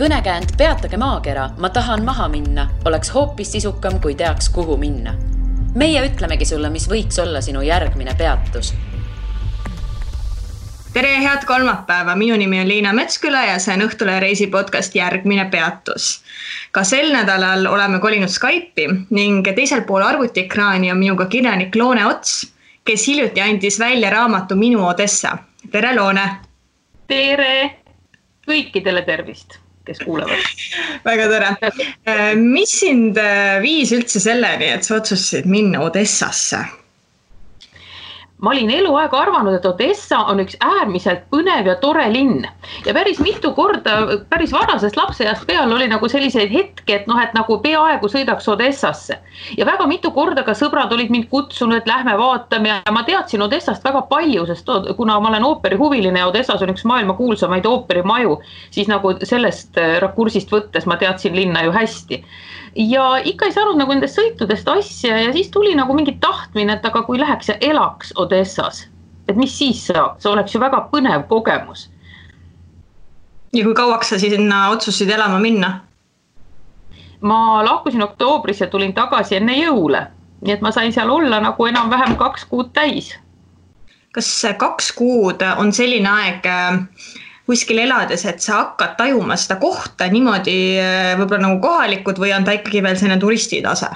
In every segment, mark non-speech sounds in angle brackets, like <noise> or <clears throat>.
kõnekäänd Peatage maakera, ma tahan maha minna, oleks hoopis sisukam, kui teaks, kuhu minna. meie ütlemegi sulle, mis võiks olla sinu järgmine peatus. tere, head kolmapäeva, minu nimi on Liina Metsküla ja see on Õhtulehe reisi podcast Järgmine peatus. ka sel nädalal oleme kolinud Skype'i ning teisel pool arvutiekraani on minuga kirjanik Loone Ots, kes hiljuti andis välja raamatu Minu Odessa. tere, Loone. tere, kõikidele tervist kes kuulavad. väga tore. <laughs> Äh, mis sind äh, viis üldse selleni, et sa otsustasid minna Odessasse? Ma olin eluaeg arvanud, et Odessa on üks äärmiselt põnev ja tore linn. Ja päris mitu korda päris varasest lapseeast peale oli nagu selliseid hetki, et noh, et nagu peaaegu sõidaks Odessasse. ja väga mitu korda ka sõbrad olid mind kutsunud, et lähme vaatame. Ja ma teadsin Odessast väga palju, sest kuna ma olen ooperihuviline ja Odessas on üks maailma kuulsamaid ooperimaju, siis nagu sellest rakursist võttes ma teadsin linna ju hästi ja ikka ei saanud nagu nendest sõitudest asja ja siis tuli nagu mingi tahtmine, et aga kui läheks ja elaks Odessas, et mis siis saaks, oleks ju väga põnev kogemus. ja kui kauaks sa sinna otsustasid elama minna? ma lahkusin oktoobris ja tulin tagasi enne jõule, nii et ma sain seal olla nagu enam-vähem kaks kuud täis. kas kaks kuud on selline aeg kuskil elades, et sa hakkad tajuma seda kohta niimoodi eh, võib-olla nagu kohalikud või on ta ikkagi veel selline turistitase?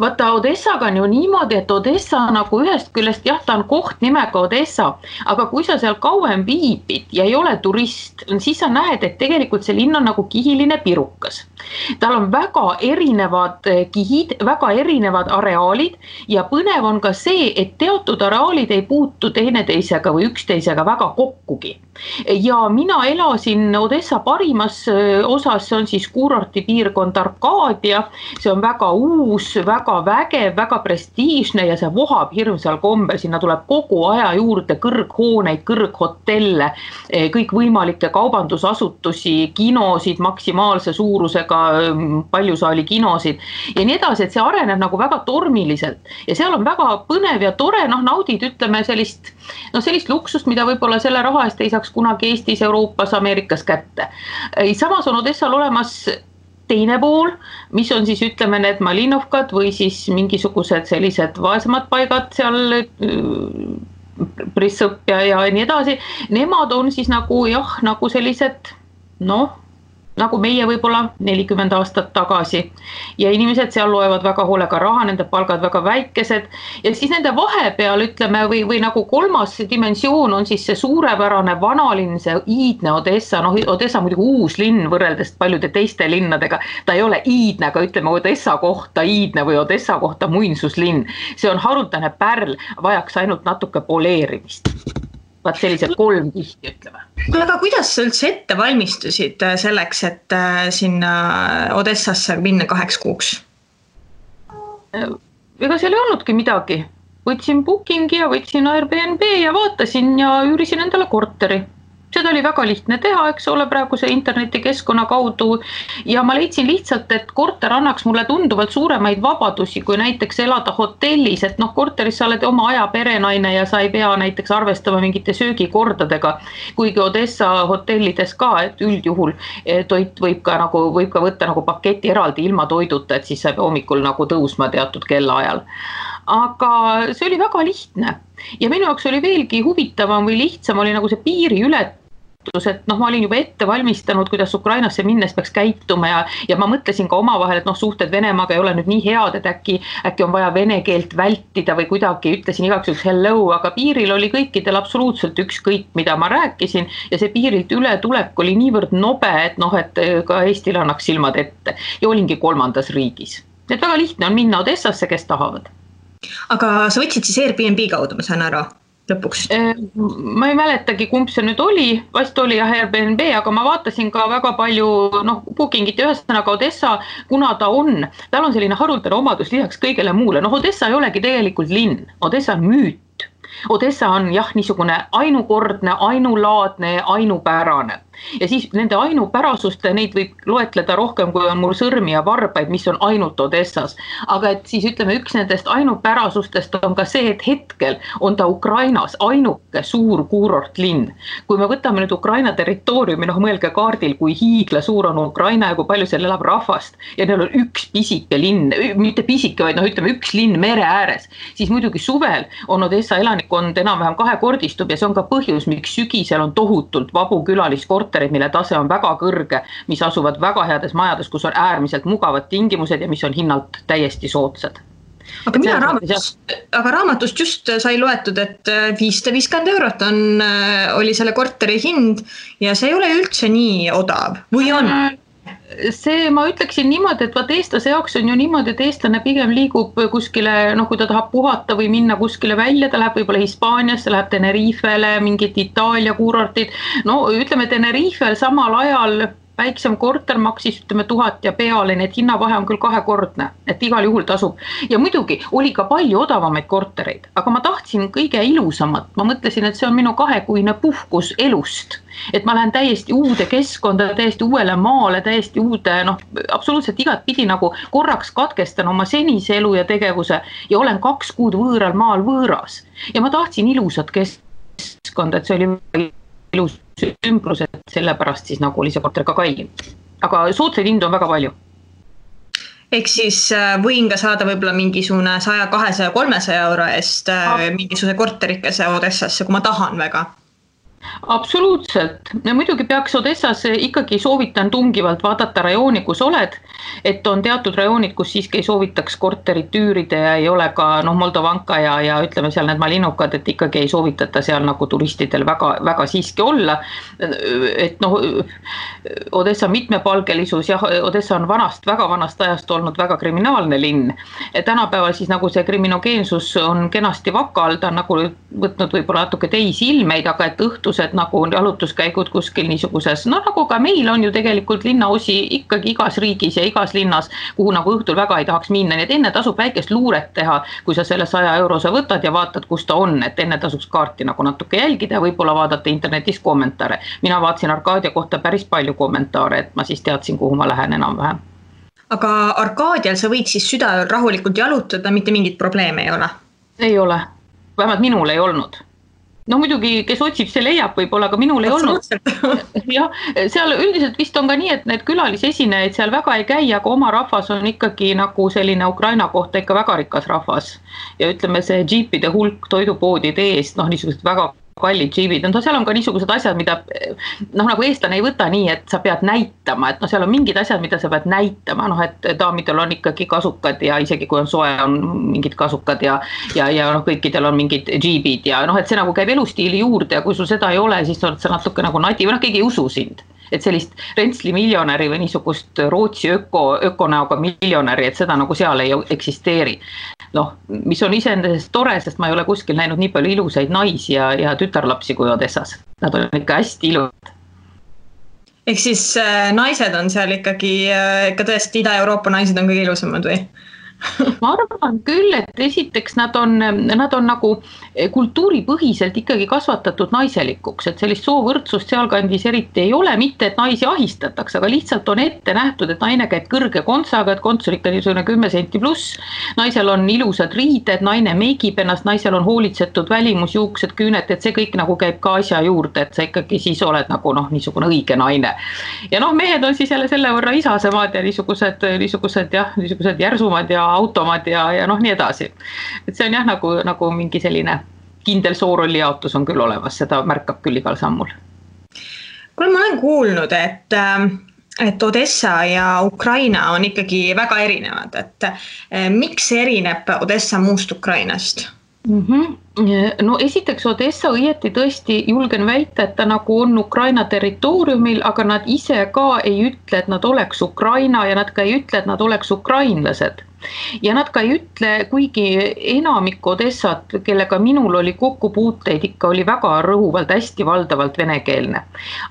Vaata Odessaga on ju niimoodi, et Odessa nagu ühest küljest jah, ta on koht nimega Odessa, aga kui sa seal kauem viibid ja ei ole turist, siis sa näed, et tegelikult see linn on nagu kihiline pirukas. tal on väga erinevad eh, kihid, väga erinevad areaalid ja põnev on ka see, et teatud areaalid ei puutu teineteisega või üksteisega väga kokkugi. Ja mina elasin Odessa parimas osas, see on siis kuurortipiirkond Arkaadia, see on väga uus, väga vägev, väga prestiižne ja see vohab hirmsal kombel, sinna tuleb kogu aja juurde kõrghooneid, kõrghotelle, kõikvõimalikke kaubandusasutusi, kinosid maksimaalse suurusega, paljusaali kinosid. Ja nii edasi, et see areneb nagu väga tormiliselt. Ja seal on väga põnev ja tore, noh, naudid, ütleme sellist, noh, sellist luksust, mida võib-olla selle raha eest ei saaks kunagi Eestis, Euroopas, Ameerikas kätte. samas on Odessal olemas teine pool, mis on siis ütleme need Malinovkad või siis mingisugused sellised vaesemad paigad seal. Prissõpp ja, ja nii edasi, nemad on siis nagu jah, nagu sellised noh nagu meie võib-olla nelikümmend aastat tagasi. ja inimesed seal loevad väga hoolega raha, nende palgad väga väikesed ja siis nende vahepeal ütleme või, või nagu kolmas dimensioon on siis see suurepärane vanalinn, see iidne Odessa, noh, Odessa muidugi uus linn võrreldes paljude teiste linnadega. ta ei ole iidne, aga ütleme Odessa kohta iidne või Odessa kohta muinsuslinn, see on haruldane pärl, vajaks ainult natuke poleerimist vaat sellised kolm kihti, ütleme. kuule, aga kuidas sa üldse ette valmistusid äh, selleks, et äh, sinna Odessasse minna kaheks kuuks? Äh, ega seal ei olnudki midagi, võtsin booking'i ja võtsin Airbnb ja vaatasin ja üürisin endale korteri seda oli väga lihtne teha, eks ole, praeguse internetikeskkonna kaudu ja ma leidsin lihtsalt, et korter annaks mulle tunduvalt suuremaid vabadusi, kui näiteks elada hotellis, et noh, korteris sa oled oma aja perenaine ja sa ei pea näiteks arvestama mingite söögikordadega. kuigi Odessa hotellides ka, et üldjuhul eh, toit võib ka nagu, võib ka võtta nagu paketi eraldi ilma toiduta, et siis sa ei pea hommikul nagu tõusma teatud kellaajal aga see oli väga lihtne ja minu jaoks oli veelgi huvitavam või lihtsam oli nagu see piiriületus et noh, ma olin juba ette valmistanud, kuidas Ukrainasse minnes peaks käituma ja, ja ma mõtlesin ka omavahel, et noh, suhted Venemaaga ei ole nüüd nii head, et äkki, äkki on vaja vene keelt vältida või kuidagi ütlesin igaks juhuks hello, aga piiril oli kõikidel absoluutselt ükskõik, mida ma rääkisin ja see piirilt ületulek oli niivõrd nobe, et noh, et ka Eestil annaks silmad ette ja olingi kolmandas riigis. et väga lihtne on minna Odessasse, kes tahavad. Aga sa võtsid siis Airbnb kaudu, ma saan aru? lõpuks? Äh, ma ei mäletagi, kumb see nüüd oli, vast oli jah Airbnb, aga ma vaatasin ka väga palju noh, booking'it ja ühesõnaga Odessa, kuna ta on, tal on selline haruldane omadus lisaks kõigele muule, noh, Odessa ei olegi tegelikult linn, Odessa on müüt Odessa on jah, niisugune ainukordne, ainulaadne, ainupärane ja siis nende ainupärasuste, neid võib loetleda rohkem, kui on mul sõrmi ja varbaid, mis on ainult Odessas. aga et siis ütleme, üks nendest ainupärasustest on ka see, et hetkel on ta Ukrainas ainuke suur kuurortlinn. kui me võtame nüüd Ukraina territooriumi, noh mõelge kaardil, kui hiiglasuur on Ukraina ja kui palju seal elab rahvast ja neil on üks pisike linn, mitte pisike, vaid noh, ütleme üks linn mere ääres, siis muidugi suvel on Odessa elanikkond enam-vähem kahekordistub ja see on ka põhjus, miks sügisel on tohutult vabu külaliskortereid, mille tase on väga kõrge, mis asuvad väga heades majades, kus on äärmiselt mugavad tingimused ja mis on hinnalt täiesti soodsad. Aga mina raamatust, aga raamatust just sai loetud, et äh, viissada viiskümmend eurot on, äh, oli selle korteri hind ja see ei ole üldse nii odav. Või on? Äh, see, ma ütleksin niimoodi, et vaat eestlase jaoks on ju niimoodi, et eestlane pigem liigub kuskile, noh, kui ta tahab puhata või minna kuskile välja, ta läheb võib-olla Hispaaniasse, läheb Tenerifele, mingid Itaalia kuurortid. no ütleme, Tenerifel samal ajal väiksem korter maksis ütleme tuhat ja peale, nii et hinnavahe on küll kahekordne, et igal juhul tasub. ja muidugi oli ka palju odavamaid kortereid, aga ma tahtsin kõige ilusamat, ma mõtlesin, et see on minu kahekuine puhkus elust. et ma lähen täiesti uude keskkonda, täiesti uuele maale, täiesti uude noh, absoluutselt igatpidi nagu korraks katkestan oma senise elu ja tegevuse ja olen kaks kuud võõral maal võõras ja ma tahtsin ilusat keskkonda, et see oli ilus ümbrus, et sellepärast siis nagu oli see korter ka kallim. aga soodsaid hindu on väga palju. ehk siis äh, võin ka saada võib-olla mingisugune saja, kahesaja, kolmesaja euro eest äh, ah. mingisuguse korterikese Odessasse, kui ma tahan väga absoluutselt, muidugi peaks Odessas ikkagi soovitan tungivalt vaadata rajooni, kus oled. et on teatud rajoonid, kus siiski ei soovitaks korterit üürida ja ei ole ka noh, Moldovanka ja, ja ütleme seal need malinukad, et ikkagi ei soovitata seal nagu turistidel väga-väga siiski olla. et noh, Odessa mitmepalgelisus jah, Odessa on vanast, väga vanast ajast olnud väga kriminaalne linn. tänapäeval siis nagu see kriminogeensus on kenasti vakal, ta on nagu võtnud võib-olla natuke teisi ilmeid, aga et õhtused nagu jalutuskäigud kuskil niisuguses, no nagu ka meil on ju tegelikult linnaosi ikkagi igas riigis ja igas linnas, kuhu nagu õhtul väga ei tahaks minna, nii et enne tasub väikest luuret teha, kui sa selle saja eurose võtad ja vaatad, kus ta on, et enne tasuks kaarti nagu natuke jälgida ja võib-olla vaadata internetis kommentaare. mina vaatasin Arkadia kohta päris palju kommentaare, et ma siis teadsin, kuhu ma lähen enam-vähem. Aga Arkaadial sa võid siis südaööl rahulikult jalutada, mitte mingit probleemi ei ole? ei ole, vähemalt minul ei olnud no muidugi, kes otsib, see leiab võib-olla, aga minul ei olnud. <laughs> jah, seal üldiselt vist on ka nii, et need külalisesinejaid seal väga ei käi, aga oma rahvas on ikkagi nagu selline Ukraina kohta ikka väga rikas rahvas. ja ütleme, see džiipide hulk toidupoodide eest, noh, niisugused väga kallid džiibid, no seal on ka niisugused asjad, mida noh, nagu eestlane ei võta nii, et sa pead näitama, et noh, seal on mingid asjad, mida sa pead näitama, noh, et daamidel on ikkagi kasukad ja isegi kui on soe, on mingid kasukad ja ja, ja noh, kõikidel on mingid džiibid ja noh, et see nagu käib elustiili juurde ja kui sul seda ei ole, siis oled sa natuke nagu nadi või noh, keegi ei usu sind et sellist Rentsli miljonäri või niisugust Rootsi öko, ökonäoga miljonäri, et seda nagu seal ei eksisteeri. noh, mis on iseenesest tore, sest ma ei ole kuskil näinud nii palju ilusaid naisi ja, ja tütarlapsi kui Odessas. Nad on ikka hästi ilusad ehk siis äh, naised on seal ikkagi äh,, ikka tõesti Ida-Euroopa naised on kõige ilusamad või? <laughs> ma arvan küll, et esiteks nad on, nad on nagu kultuuripõhiselt ikkagi kasvatatud naiselikuks, et sellist soovõrdsust sealkandis eriti ei ole, mitte et naisi ahistatakse, aga lihtsalt on ette nähtud, et naine käib kõrge kontsaga, et konts on ikka niisugune kümme senti pluss. naisel on ilusad riided, naine meigib ennast, naisel on hoolitsetud välimus, juuksed, küüned, et see kõik nagu käib ka asja juurde, et sa ikkagi siis oled nagu noh, niisugune õige naine. ja noh, mehed on siis jälle selle võrra isasemad ja niisugused, niisugused jah, niisugused järsumad ja automad ja, ja noh, nii edasi. et see on jah, nagu, nagu mingi selline kindel soorolli jaotus on küll olemas, seda märkab küll igal sammul. kuule, ma olen kuulnud, et äh, et Odessa ja Ukraina on ikkagi väga erinevad, et eh, miks erineb Odessa muust Ukrainast mm? -hmm no esiteks Odessa õieti tõesti julgen väita, et ta nagu on Ukraina territooriumil, aga nad ise ka ei ütle, et nad oleks Ukraina ja nad ka ei ütle, et nad oleks ukrainlased ja nad ka ei ütle, kuigi enamik Odessat, kellega minul oli kokkupuuteid, ikka oli väga rõhuvalt, hästi valdavalt venekeelne.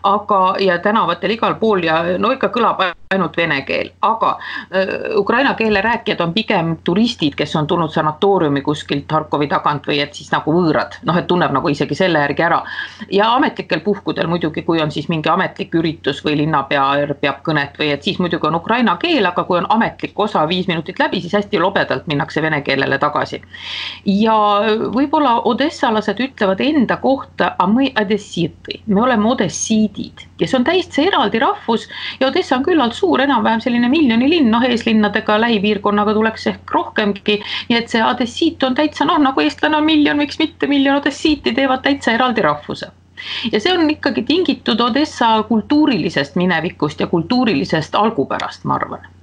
aga, ja tänavatel igal pool ja no ikka kõlab ainult vene keel, aga äh, ukraina keele rääkijad on pigem turistid, kes on tulnud sanatooriumi kuskilt Harkovi tagant või et siis nagu võõrad, noh, et tunneb nagu isegi selle järgi ära. ja ametlikel puhkudel muidugi, kui on siis mingi ametlik üritus või linnapea peab kõnet või et siis muidugi on ukraina keel, aga kui on ametlik osa viis minutit läbi, siis hästi lobedalt minnakse vene keelele tagasi. ja võib-olla odessalased ütlevad enda kohta, me oleme odessiidid, kes on täiesti eraldi rahvus ja Odessa on küllalt suur, enam-vähem selline miljoni linn, noh, eeslinnadega lähipiirkonnaga tuleks ehk rohkemgi. nii et see adessiit on täitsa noh, nagu eestlane on miljon, miks mitte miljon odessiiti teevad täitsa eraldi rahvuse. Ja see on ikkagi tingitud Odessa kultuurilisest minevikust ja kultuurilisest algupärast, ma arvan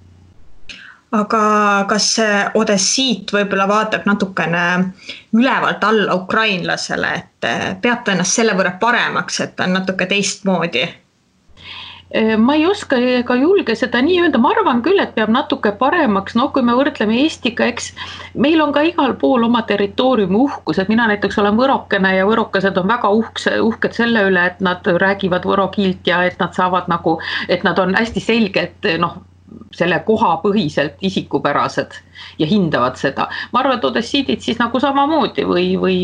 aga kas odessiit võib-olla vaatab natukene ülevalt alla ukrainlasele, et peab ta ennast selle võrra paremaks, et ta on natuke teistmoodi? Äh, ma ei oska ega julge seda nii öelda, ma arvan küll, et peab natuke paremaks, noh, kui me võrdleme Eestiga, eks meil on ka igal pool oma territooriumi uhkused, mina näiteks olen võrokene ja võrokesed on väga uhkse, uhked selle üle, et nad räägivad võro keelt ja et nad saavad nagu, et nad on hästi selged, noh selle koha põhiselt isikupärased ja hindavad seda. ma arvan, et odessiidid siis nagu samamoodi või, või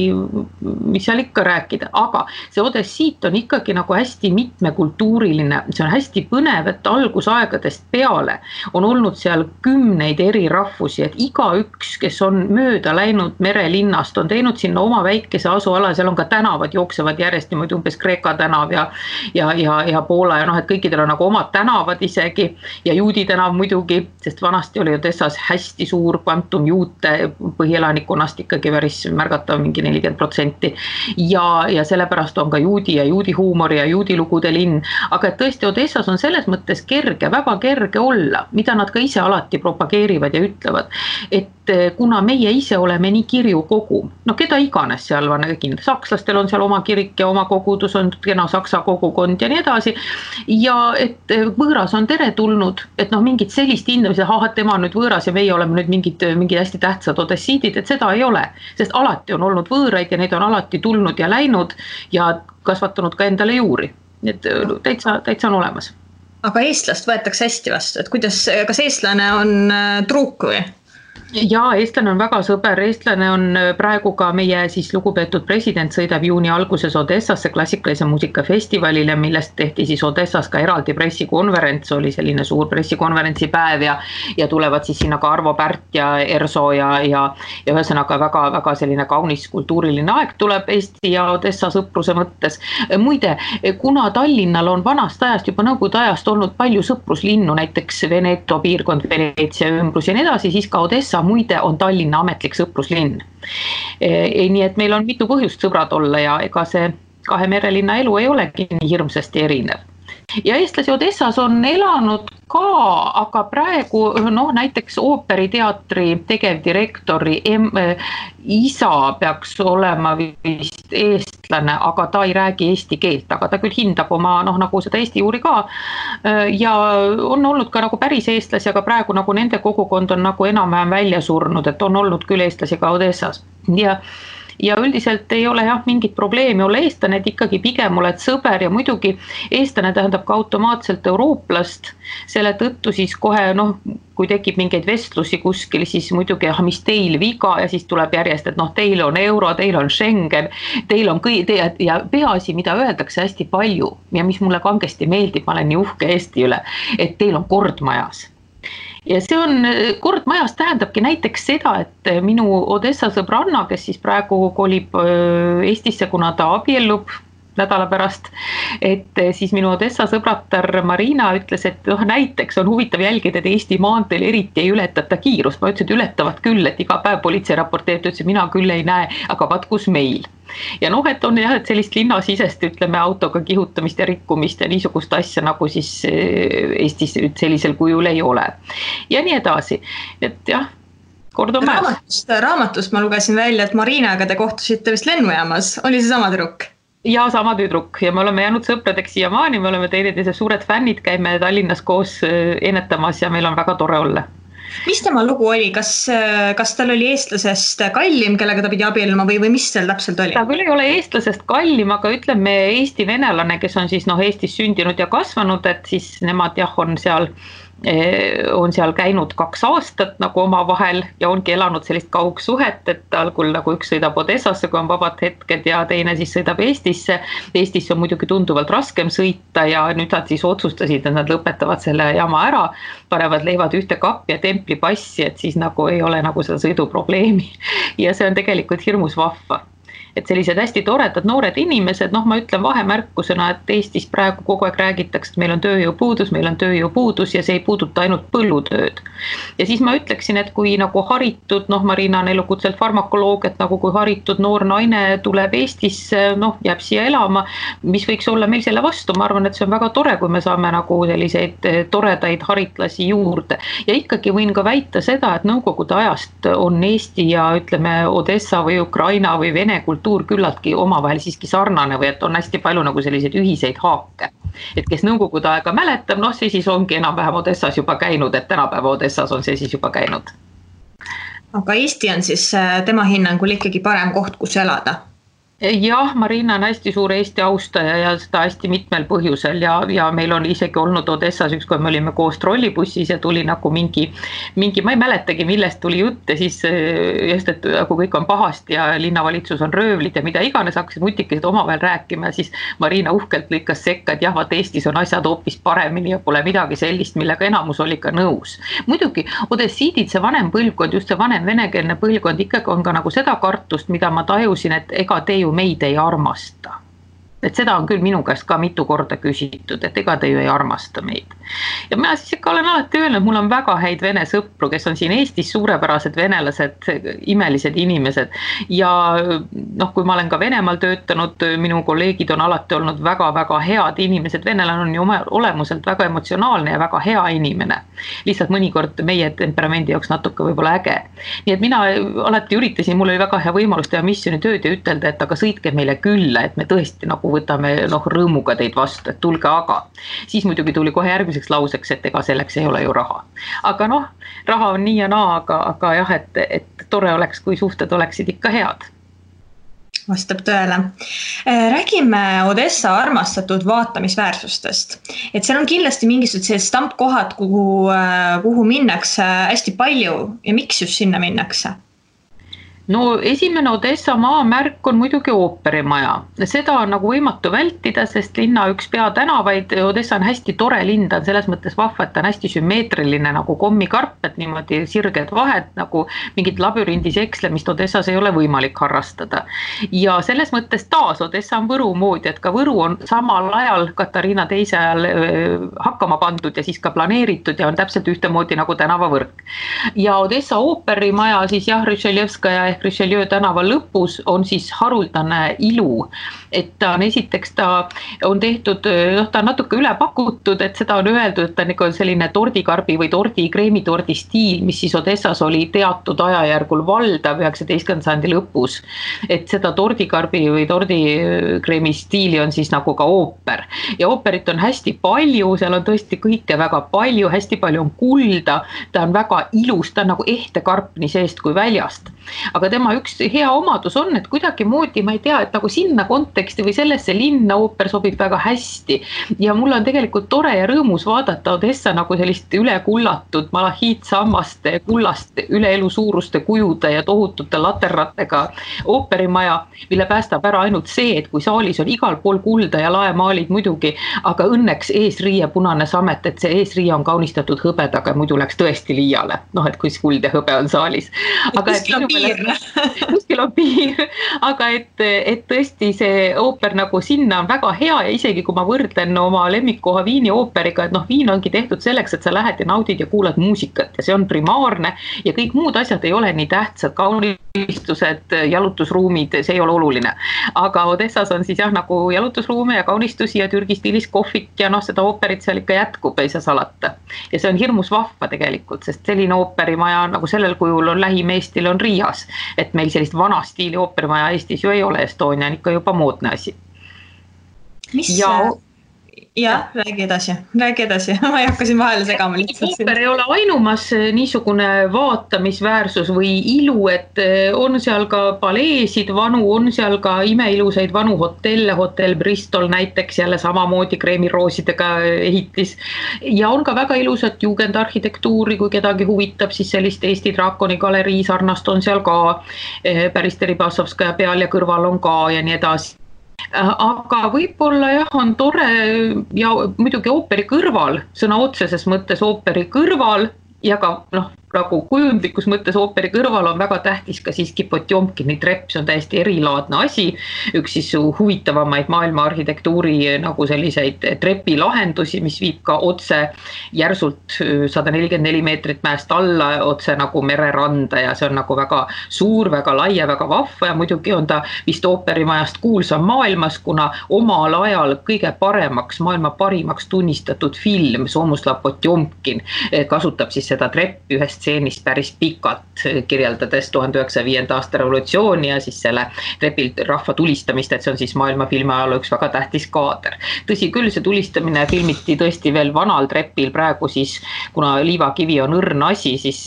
mis seal ikka rääkida, aga see odessiit on ikkagi nagu hästi mitmekultuuriline, see on hästi põnev, et algusaegadest peale on olnud seal kümneid eri rahvusi, et igaüks, kes on mööda läinud merelinnast, on teinud sinna oma väikese asuala, seal on ka tänavad jooksevad järjest niimoodi umbes Kreeka tänav ja ja, ja, ja Poola ja noh, et kõikidel on nagu omad tänavad isegi ja juudi tänav muidugi, sest vanasti oli Odessas hästi suur kvantum juute põhielanikkonnast ikkagi päris märgatav, mingi nelikümmend protsenti. ja, ja sellepärast on ka juudi ja juudi huumori ja juudi lugude linn, aga tõesti Odessas on selles mõttes kerge, väga kerge olla, mida nad ka ise alati propageerivad ja ütlevad. et kuna meie ise oleme nii kirju kogum, no keda iganes seal on, sakslastel on seal oma kirik ja oma kogudus on kena saksa kogukond ja nii edasi. ja et võõras on teretulnud, et noh, mingit sellist hindamist, et ahah, tema on nüüd võõras ja meie oleme nüüd mingid, mingid hästi tähtsad odessiidid, et seda ei ole. sest alati on olnud võõraid ja neid on alati tulnud ja läinud ja kasvatanud ka endale juuri. et täitsa, täitsa on olemas aga eestlast võetakse hästi vastu, et kuidas, kas eestlane on truuk või? Ja eestlane on väga sõber, eestlane on äh, praegu ka meie siis lugupeetud president sõidab juuni alguses Odessasse klassikalise muusika festivalile, millest tehti siis Odessas ka eraldi pressikonverents, oli selline suur pressikonverentsi päev ja. ja tulevad siis sinna ka Arvo Pärt ja Erso ja, ja, ja ühesõnaga väga-väga selline kaunis kultuuriline aeg tuleb Eesti ja Odessa sõpruse mõttes. muide, kuna Tallinnal on vanast ajast juba nõukogude ajast olnud palju sõpruslinnu, näiteks Veneto piirkond, Veneetsia ümbrus ja nii edasi, siis ka Odessa Saksa muide on Tallinna ametlik sõpruslinn. E, nii et meil on mitu põhjust sõbrad olla ja ega see kahe merelinna elu ei olegi nii hirmsasti erinev ja eestlasi Odessas on elanud ka, aga praegu noh, näiteks ooperiteatri tegevdirektori em, isa peaks olema vist eestlane, aga ta ei räägi eesti keelt, aga ta küll hindab oma noh, nagu seda eesti juuri ka. ja on olnud ka nagu päris eestlasi, aga praegu nagu nende kogukond on nagu enam-vähem välja surnud, et on olnud küll eestlasi ka Odessas ja ja üldiselt ei ole jah mingit probleemi. Olla eestlane, et ikkagi pigem oled sõber ja muidugi eestlane tähendab ka automaatselt eurooplast. selle tõttu siis kohe noh, kui tekib mingeid vestlusi kuskil, siis muidugi, ah, mis teil viga? Ja siis tuleb järjest, et noh, teil on euro, teil on Schengen, teil on kõi- te, ja peaasi, mida öeldakse hästi palju ja mis mulle kangesti meeldib, ma olen nii uhke Eesti üle, et teil on kord majas ja see on, kord majas tähendabki näiteks seda, et minu Odessa sõbranna, kes siis praegu kolib äh, Eestisse, kuna ta abiellub nädala pärast. et siis minu Odessa sõbratar Marina ütles, et noh, näiteks on huvitav jälgida, et Eesti maanteel eriti ei ületata kiirust, ma ütlesin, et ületavad küll, et iga päev politsei raporteerib, ta ütles, et mina küll ei näe, aga vaat kus meil ja noh, et on jah, et sellist linnasisest, ütleme autoga kihutamist ja rikkumist ja niisugust asja nagu siis eh, Eestis sellisel kujul ei ole. ja nii edasi, et jah kord on mäes. raamatust, raamatust ma lugesin välja, et Marinaga te kohtusite vist lennujaamas, oli see sama tüdruk? Ja sama tüdruk. Ja me oleme jäänud sõpradeks siiamaani, me oleme teineteise suured fännid, käime Tallinnas koos eh, ennetamas ja meil on väga tore olla. Mis tema lugu oli, kas, kas tal oli eestlasest kallim, kellega ta pidi abielluma või, või mis seal täpselt oli? ta küll ei ole eestlasest kallim, aga ütleme, Eesti venelane, kes on siis noh, Eestis sündinud ja kasvanud, et siis nemad jah, on seal Eh, on seal käinud kaks aastat nagu omavahel ja ongi elanud sellist kaugsuhet, et algul nagu üks sõidab Odessasse, kui on vabad hetked ja teine siis sõidab Eestisse. Eestisse on muidugi tunduvalt raskem sõita ja nüüd nad siis otsustasid, et nad lõpetavad selle jama ära, panevad leivad ühte kappi ja templipassi, et siis nagu ei ole nagu seda sõiduprobleemi. <laughs> ja see on tegelikult hirmus vahva et sellised hästi toredad noored inimesed, noh, ma ütlen vahemärkusena, et Eestis praegu kogu aeg räägitakse, et meil on tööjõupuudus, meil on tööjõupuudus ja see ei puuduta ainult põllutööd. ja siis ma ütleksin, et kui nagu haritud, noh, Marina on elukutselt farmakoloog, et nagu kui haritud noor naine tuleb Eestisse, noh, jääb siia elama, mis võiks olla meil selle vastu, ma arvan, et see on väga tore, kui me saame nagu selliseid eh, toredaid haritlasi juurde. ja ikkagi võin ka väita seda, et nõukogude ajast on Eesti ja ütleme, Odessa või Ukraina või Vene kultuur kultuur küllaltki omavahel siiski sarnane või et on hästi palju nagu selliseid ühiseid haake. et kes nõukogude aega mäletab, noh, see siis ongi enam-vähem Odessas juba käinud, et tänapäeva Odessas on see siis juba käinud. aga Eesti on siis äh, tema hinnangul ikkagi parem koht, kus elada jah, Marina on hästi suur Eesti austaja ja seda hästi mitmel põhjusel ja, ja meil on isegi olnud Odessas ükskord me olime koos trollibussis ja tuli nagu mingi, mingi, ma ei mäletagi, millest tuli jutt ja siis just, et nagu kõik on pahasti ja linnavalitsus on röövlid ja mida iganes, hakkasid nutikesed omavahel rääkima ja siis Marina uhkelt lõikas sekka, et jah, vaat Eestis on asjad hoopis paremini ja pole midagi sellist, millega enamus oli ka nõus. muidugi odessiidid, see vanem põlvkond, just see vanem venekeelne põlvkond ikkagi on ka nagu seda kartust, mida ma tajusin, et ega te ju meid ei armasta. Et seda on küll minu käest ka mitu korda küsitud, et ega te ju ei armasta meid ja mina siis ikka olen alati öelnud, mul on väga häid vene sõpru, kes on siin Eestis suurepärased venelased, imelised inimesed. ja noh, kui ma olen ka Venemaal töötanud, minu kolleegid on alati olnud väga-väga head inimesed, venelane on ju oma olemuselt väga emotsionaalne ja väga hea inimene. lihtsalt mõnikord meie temperamendi jaoks natuke võib-olla äge. nii et mina alati üritasin, mul oli väga hea võimalus teha missioonitööd ja ütelda, et aga sõitke meile külla, et me tõesti nagu võtame noh, rõõmuga teid vastu, et tulge aga. siis muidugi tuli kohe järgmiseks lauseks, et ega selleks ei ole ju raha. aga noh, raha on nii ja naa, aga, aga jah, et, et tore oleks, kui suhted oleksid ikka head vastab tõele. Äh, räägime Odessa armastatud vaatamisväärsustest. et seal on kindlasti mingisugused sellised stampkohad, kuhu, äh, kuhu minnakse hästi palju ja miks just sinna minnakse no esimene Odessa maamärk on muidugi ooperimaja, seda on nagu võimatu vältida, sest linna üks peatänavaid, Odessa on hästi tore linn, ta on selles mõttes vahva, et ta on hästi sümmeetriline nagu kommikarp, et niimoodi sirged vahed nagu mingit labürindis ekslemist Odessas ei ole võimalik harrastada. ja selles mõttes taas Odessa on Võru moodi, et ka Võru on samal ajal Katariina teise ajal hakkama pandud ja siis ka planeeritud ja on täpselt ühtemoodi nagu tänavavõrk. ja Odessa ooperimaja siis jah, Richelievskaja ehk Richelieu tänava lõpus on siis haruldane ilu. Et ta on esiteks, ta on tehtud, noh, ta on natuke üle pakutud, et seda on öeldud, et ta on nagu selline tordikarbi või tordi, kreemitordi stiil, mis siis Odessas oli teatud ajajärgul valdav üheksateistkümnenda sajandi lõpus. et seda tordikarbi või tordikreemi stiili on siis nagu ka ooper ja ooperit on hästi palju, seal on tõesti kõike väga palju, hästi palju on kulda, ta on väga ilus, ta on nagu ehte karp nii seest kui väljast aga tema üks hea omadus on, et kuidagimoodi ma ei tea, et nagu sinna konteksti või sellesse linna ooper sobib väga hästi. ja mul on tegelikult tore ja rõõmus vaadata Odessa nagu sellist ülekullatud malahiitsammaste, kullast üle elu suuruste kujude ja tohutute laterratega ooperimaja, mille päästab ära ainult see, et kui saalis on igal pool kulda ja laemaalid muidugi, aga õnneks eesriie punane samet, et see eesriie on kaunistatud hõbedaga, muidu läks tõesti liiale, noh, et kui kuld ja hõbe on saalis. aga et minu piir. <laughs> kuskil on piir, aga et, et tõesti see ooper nagu sinna on väga hea ja isegi kui ma võrdlen oma lemmikkoha Viini ooperiga, et noh, Viin ongi tehtud selleks, et sa lähed ja naudid ja kuulad muusikat ja see on primaarne ja kõik muud asjad ei ole nii tähtsad, kaunistused, jalutusruumid, see ei ole oluline. aga Odessas on siis jah, nagu jalutusruume ja kaunistusi ja Türgi stiilis kohvik ja noh, seda ooperit seal ikka jätkub, ei saa salata. ja see on hirmus vahva tegelikult, sest selline ooperimaja nagu sellel kujul on lähim Eestil on Riia kirjas, et meil sellist vana stiili ooperimaja Eestis ju ei ole, Estonia on ikka juba moodne asi. mis ja jah, räägi edasi, räägi edasi <laughs> ma ei hakka siin vahele segama lihtsalt. ooper ei ole ainumas eh, niisugune vaatamisväärsus või ilu, et eh, on seal ka paleesid vanu, on seal ka imeilusaid vanu hotelle, hotell Bristol näiteks jälle samamoodi kreemiroosidega ehitis. ja on ka väga ilusat juugendarhitektuuri, kui kedagi huvitab, siis sellist Eesti draakoni galerii sarnast on seal ka eh, päris Deribassovskaja peal ja kõrval on ka ja nii edasi aga võib-olla jah, on tore ja muidugi ooperi kõrval, sõna otseses mõttes ooperi kõrval ja ka noh, nagu kujundlikus mõttes ooperi kõrval on väga tähtis ka siiski Potjomkini trepp, see on täiesti erilaadne asi. üks siis huvitavamaid maailma arhitektuuri nagu selliseid trepilahendusi, mis viib ka otse järsult sada nelikümmend neli meetrit mäest alla, otse nagu mereranda ja see on nagu väga suur, väga lai ja väga vahva ja muidugi on ta vist ooperimajast kuulsam maailmas, kuna omal ajal kõige paremaks, maailma parimaks tunnistatud film Soomuslav Potjomkin kasutab siis seda treppi ühest stseenist päris pikalt, kirjeldades tuhande üheksasaja viienda aasta revolutsiooni ja siis selle trepilt rahva tulistamist, et see on siis maailma filmiajaloo üks väga tähtis kaader. tõsi küll, see tulistamine filmiti tõesti veel vanal trepil, praegu siis kuna liivakivi on õrn asi, siis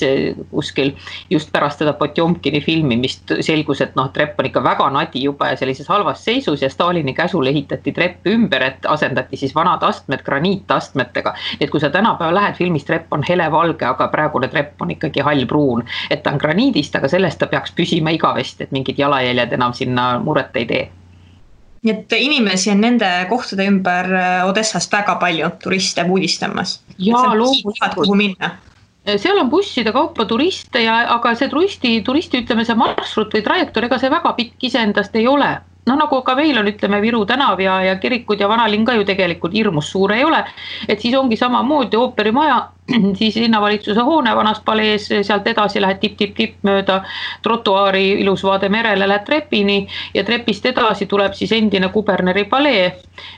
kuskil just pärast seda Potjomkini filmimist selgus, et noh, trepp on ikka väga nadi juba ja sellises halvas seisus ja Stalini käsul ehitati trepp ümber, et asendati siis vanad astmed graniitastmetega. et kui sa tänapäeval lähed, filmis trepp on helevalge, aga praegune trepp on ikkagi hallpruun, et ta on graniidist, aga sellest ta peaks püsima igavesti, et mingid jalajäljed enam sinna muret ei tee nii et inimesi on nende kohtade ümber äh, Odessast väga palju, turiste uudistamas. jaa, loomulikult. minna seal on busside kaupa turiste ja, aga see turisti, turisti ütleme, see marsruut või trajektoor, ega see väga pikk iseendast ei ole noh, nagu ka meil on, ütleme Viru tänav ja, ja kirikud ja vanalinn ka ju tegelikult hirmus suur ei ole. et siis ongi samamoodi ooperimaja <clears throat> siis linnavalitsuse hoone vanas palees, sealt edasi lähed tipp-tipp-tipp mööda trotuaari, ilus vaade merele, lähed trepini ja trepist edasi tuleb siis endine kuberneri palee,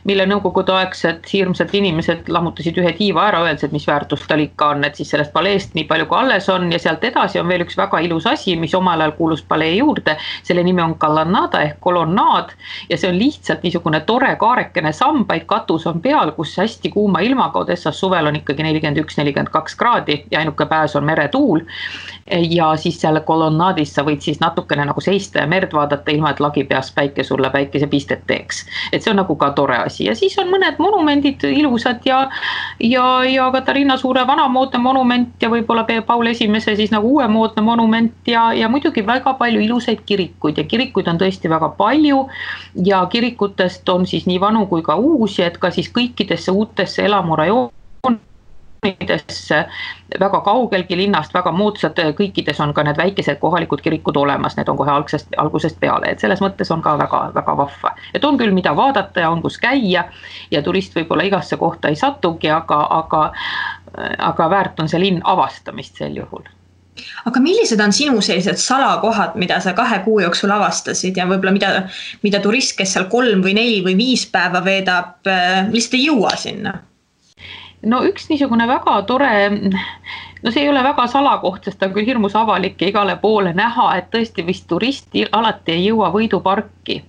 mille nõukogudeaegsed hirmsad inimesed lammutasid ühe tiiva ära, öeldes, et mis väärtus tal ikka on, et siis sellest paleest nii palju kui alles on ja sealt edasi on veel üks väga ilus asi, mis omal ajal kuulus palee juurde. selle nimi on kolonnada ehk kolonnaad ja see on lihtsalt niisugune tore kaarekene sambaid, katus on peal, kus hästi kuuma ilmaga Odessas suvel on ikkagi nelikümmend üks, nelikümmend kolmkümmend kaks kraadi ja ainuke pääs on meretuul. ja siis seal kolonnaadis sa võid siis natukene nagu seista ja merd vaadata, ilma et lagi peas päike sulle päikesepistet teeks. et see on nagu ka tore asi ja siis on mõned monumendid ilusad ja, ja, ja Katariina Suure vanamoodne monument ja võib-olla Paul Esimese siis nagu uuemoodne monument ja, ja muidugi väga palju ilusaid kirikuid ja kirikuid on tõesti väga palju. ja kirikutest on siis nii vanu kui ka uusi, et ka siis kõikidesse uutesse elamurajoonidesse väga kaugelgi linnast, väga moodsad, kõikides on ka need väikesed kohalikud kirikud olemas, need on kohe algsest, algusest peale, et selles mõttes on ka väga-väga vahva. et on küll, mida vaadata ja on, kus käia ja turist võib-olla igasse kohta ei satugi, aga, aga, aga väärt on see linn avastamist sel juhul aga millised on sinu sellised salakohad, mida sa kahe kuu jooksul avastasid ja võib-olla mida, mida turist, kes seal kolm või neli või viis päeva veedab, lihtsalt ei jõua sinna? No üks niisugune väga tore, no see ei ole väga salakoht, sest ta on küll hirmus avalik ja igale poole näha, et tõesti vist turist alati ei jõua Võidu parki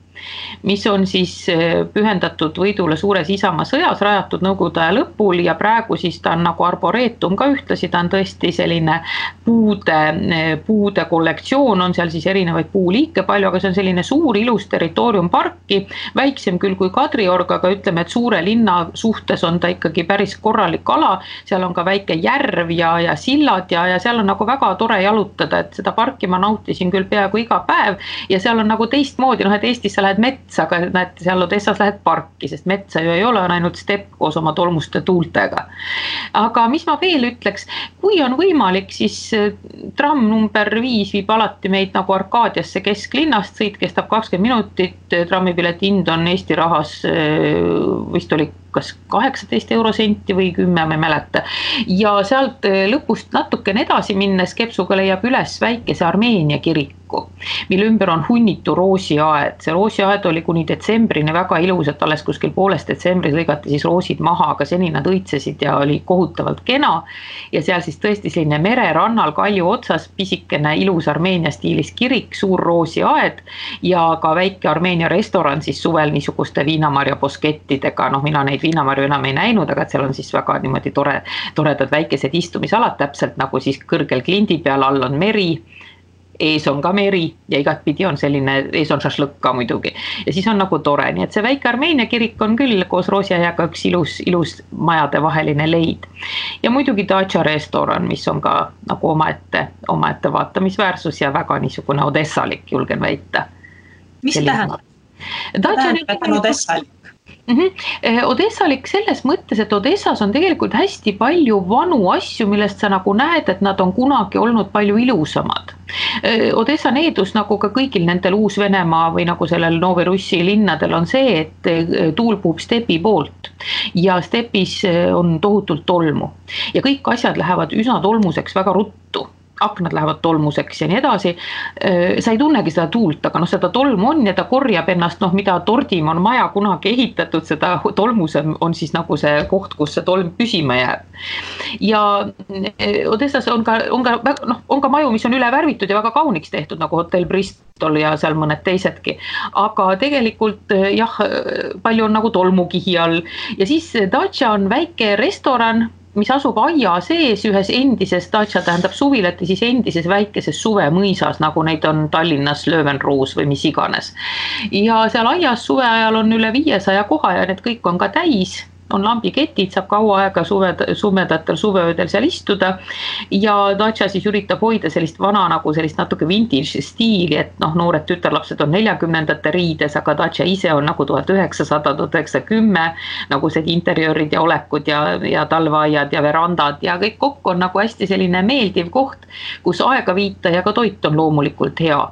mis on siis eh, pühendatud võidule Suures Isamaa sõjas, rajatud Nõukogude aja lõpul ja praegu siis ta on nagu arboreetum ka ühtlasi, ta on tõesti selline puude, eh, puude kollektsioon, on seal siis erinevaid puuliike palju, aga see on selline suur ilus territoorium parki, väiksem küll kui Kadriorg, aga ütleme, et suure linna suhtes on ta ikkagi päris korralik ala, seal on ka väike järv ja, ja sillad ja, ja seal on nagu väga tore jalutada, et seda parki ma nautisin küll peaaegu iga päev ja seal on nagu teistmoodi, noh et Eestis sa lähed metsa, aga näed, seal Odessas lähed parki, sest metsa ju ei ole, on ainult stepp koos oma tolmuste tuultega. aga mis ma veel ütleks, kui on võimalik, siis äh, tramm number viis viib alati meid nagu Arkaadiasse kesklinnast, sõit kestab kakskümmend minutit, trammipileti hind on Eesti rahas äh, vist oli kas kaheksateist eurosenti või kümme, ma ei mäleta. ja sealt äh, lõpust natukene edasi minnes Kepsuga leiab üles väikese Armeenia kiriku mille ümber on hunnitu roosiaed. see roosiaed oli kuni detsembrini väga ilus, et alles kuskil pooles detsembris lõigati siis roosid maha, aga seni nad õitsesid ja oli kohutavalt kena. ja seal siis tõesti selline mererannal kalju otsas pisikene ilus Armeenia stiilis kirik, suur roosiaed ja ka väike Armeenia restoran siis suvel niisuguste viinamarja boskettidega, noh, mina neid viinamarju enam ei näinud, aga et seal on siis väga niimoodi tore, toredad väikesed istumisalad, täpselt nagu siis kõrgel klindi peal, all on meri ees on ka meri ja igatpidi on selline, ees on šašlõkk ka muidugi. ja siis on nagu tore, nii et see väike Armeenia kirik on küll koos Roosiaiaga üks ilus, ilus majadevaheline leid. ja muidugi Dacia restoran, mis on ka nagu omaette, omaette vaatamisväärsus ja väga niisugune odessalik, julgen väita. mis see tähendab? et on odessalik? Mm. -hmm. Odessalik selles mõttes, et Odessas on tegelikult hästi palju vanu asju, millest sa nagu näed, et nad on kunagi olnud palju ilusamad. Eh, Odessa needus nagu ka kõigil nendel Uus-Venemaa või nagu sellel Novorussi linnadel on see, et eh, tuul puhub stepi poolt ja stepis on tohutult tolmu ja kõik asjad lähevad üsna tolmuseks väga ruttu aknad lähevad tolmuseks ja nii edasi. sa ei tunnegi seda tuult, aga noh, seda tolmu on ja ta korjab ennast, noh, mida tordim on maja kunagi ehitatud, seda tolmusem on siis nagu see koht, kus see tolm püsima jääb. ja Odessas on ka, on ka noh, on ka maju, mis on üle värvitud ja väga kauniks tehtud nagu hotell Bristol ja seal mõned teisedki. aga tegelikult jah, palju on nagu tolmukihi all ja siis Dacia on väike restoran mis asub aia sees ühes endises, Dacia tähendab suvilat ja siis endises väikeses suvemõisas, nagu neid on Tallinnas Löwenruus või mis iganes. ja seal aias suve ajal on üle viiesaja koha ja need kõik on ka täis on lambiketid, saab kaua aega suved, sumedatel suveöödel seal istuda. ja Dacia siis üritab hoida sellist vana nagu sellist natuke vintage stiili, et noh, noored tütarlapsed on neljakümnendate riides, aga Dacia ise on nagu tuhat üheksasada, tuhat üheksasada kümme. nagu see interjöörid ja olekud ja, ja talveaiad ja verandad ja kõik kokku on nagu hästi selline meeldiv koht, kus aega viita ja ka toit on loomulikult hea